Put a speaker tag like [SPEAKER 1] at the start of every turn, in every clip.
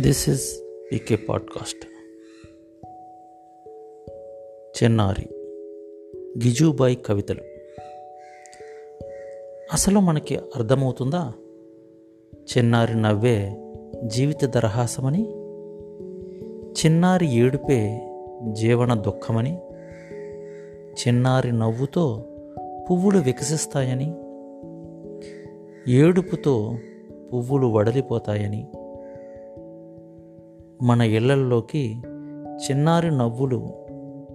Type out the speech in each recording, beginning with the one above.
[SPEAKER 1] This is V K podcast చెన్నారి గిజుబాయ్ కవితలు. అసలు మనకి అర్థమవుతుందా? చిన్నారి నవ్వే జీవిత దరహాసమని చిన్నారి ఏడుపే జీవన దుఃఖమని చిన్నారి నవ్వుతో పువ్వులు వికసిస్తాయని ఏడుపుతో పువ్వులు వడలిపోతాయని మన ఇళ్ళల్లోకి చిన్నారి నవ్వులు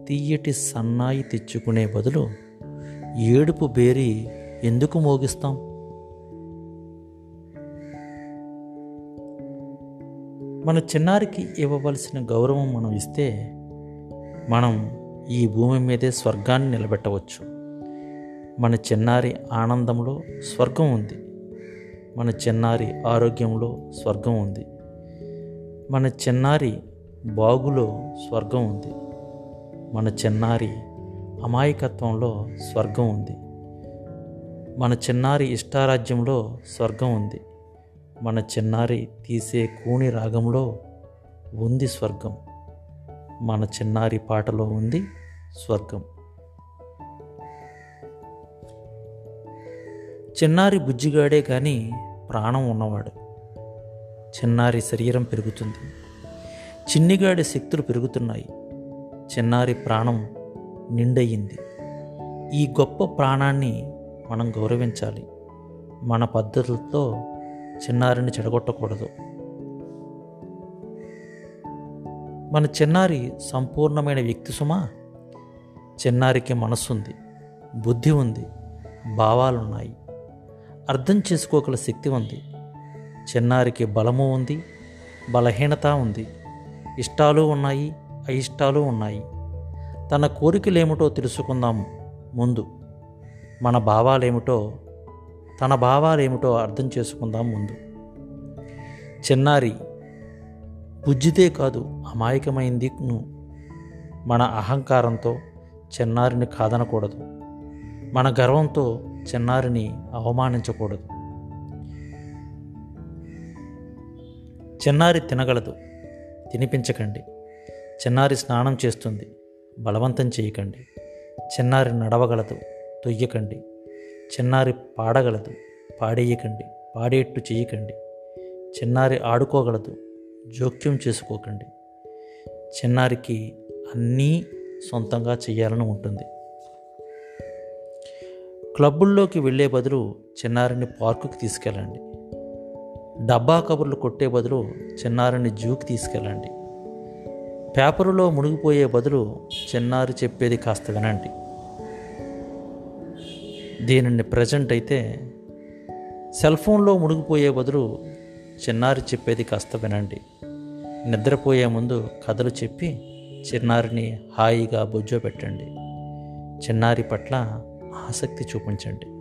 [SPEAKER 1] తీయటి సన్నాయి తెచ్చుకునే బదులు ఏడుపు బేరి ఎందుకు మోగిస్తాం? మన చిన్నారికి ఇవ్వవలసిన గౌరవం మనం ఇస్తే మనం ఈ భూమి మీదే స్వర్గాన్ని నిలబెట్టవచ్చు. మన చిన్నారి ఆనందంలో స్వర్గం ఉంది. మన చిన్నారి ఆరోగ్యంలో స్వర్గం ఉంది. మన చిన్నారి బాగులో స్వర్గం ఉంది. మన చిన్నారి అమాయకత్వంలో స్వర్గం ఉంది. మన చిన్నారి ఇష్టారాజ్యంలో స్వర్గం ఉంది. మన చిన్నారి తీసే కూని రాగంలో ఉంది స్వర్గం. మన చిన్నారి పాటలో ఉంది స్వర్గం. చిన్నారి బుజ్జిగాడే కానీ ప్రాణం ఉన్నవాడు. చిన్నారి శరీరం పెరుగుతుంది. చిన్నిగాడి శక్తులు పెరుగుతున్నాయి. చిన్నారి ప్రాణం నిండయింది. ఈ గొప్ప ప్రాణాన్ని మనం గౌరవించాలి. మన పద్ధతులతో చిన్నారిని చెడగొట్టకూడదు. మన చిన్నారి సంపూర్ణమైన వ్యక్తి సుమా? చిన్నారికి మనస్సుంది బుద్ధి ఉంది భావాలున్నాయి. అర్థం చేసుకోగల శక్తి ఉంది. చిన్నారికి బలము ఉంది బలహీనత ఉంది. ఇష్టాలు ఉన్నాయి అయిష్టాలు ఉన్నాయి. తన కోరికలేమిటో తెలుసుకుందాం ముందు. మన భావాలేమిటో తన భావాలేమిటో అర్థం చేసుకుందాం ముందు. చిన్నారి బుజ్జితే కాదు అమాయకమైంది మన అహంకారంతో చిన్నారిని కాదనకూడదు. మన గర్వంతో చిన్నారిని అవమానించకూడదు. చిన్నారి తినగలదు. తినిపించకండి. చిన్నారి స్నానం చేస్తుంది. బలవంతం చేయకండి. చిన్నారి నడవగలదు. తొయ్యకండి. చిన్నారి పాడగలదు. పాడేయకండి. పాడేట్టు చేయకండి. చిన్నారి ఆడుకోగలదు. జోక్యం చేసుకోకండి. చిన్నారికి అన్నీ సొంతంగా చేయాలని ఉంటుంది. క్లబ్బుల్లోకి వెళ్ళే బదులు చిన్నారిని పార్కుకి తీసుకెళ్ళండి. డబ్బా కబుర్లు కొట్టే బదులు చిన్నారిని జూకి తీసుకెళ్ళండి. పేపరులో మునిగిపోయే బదులు చిన్నారి చెప్పేది కాస్త వినండి. దీనిని ప్రజెంట్ అయితే సెల్ ఫోన్లో మునిగిపోయే బదులు చిన్నారి చెప్పేది కాస్త వినండి. నిద్రపోయే ముందు కథలు చెప్పి చిన్నారిని హాయిగా బొజ్జో పెట్టండి. చిన్నారి పట్ల ఆసక్తి చూపించండి.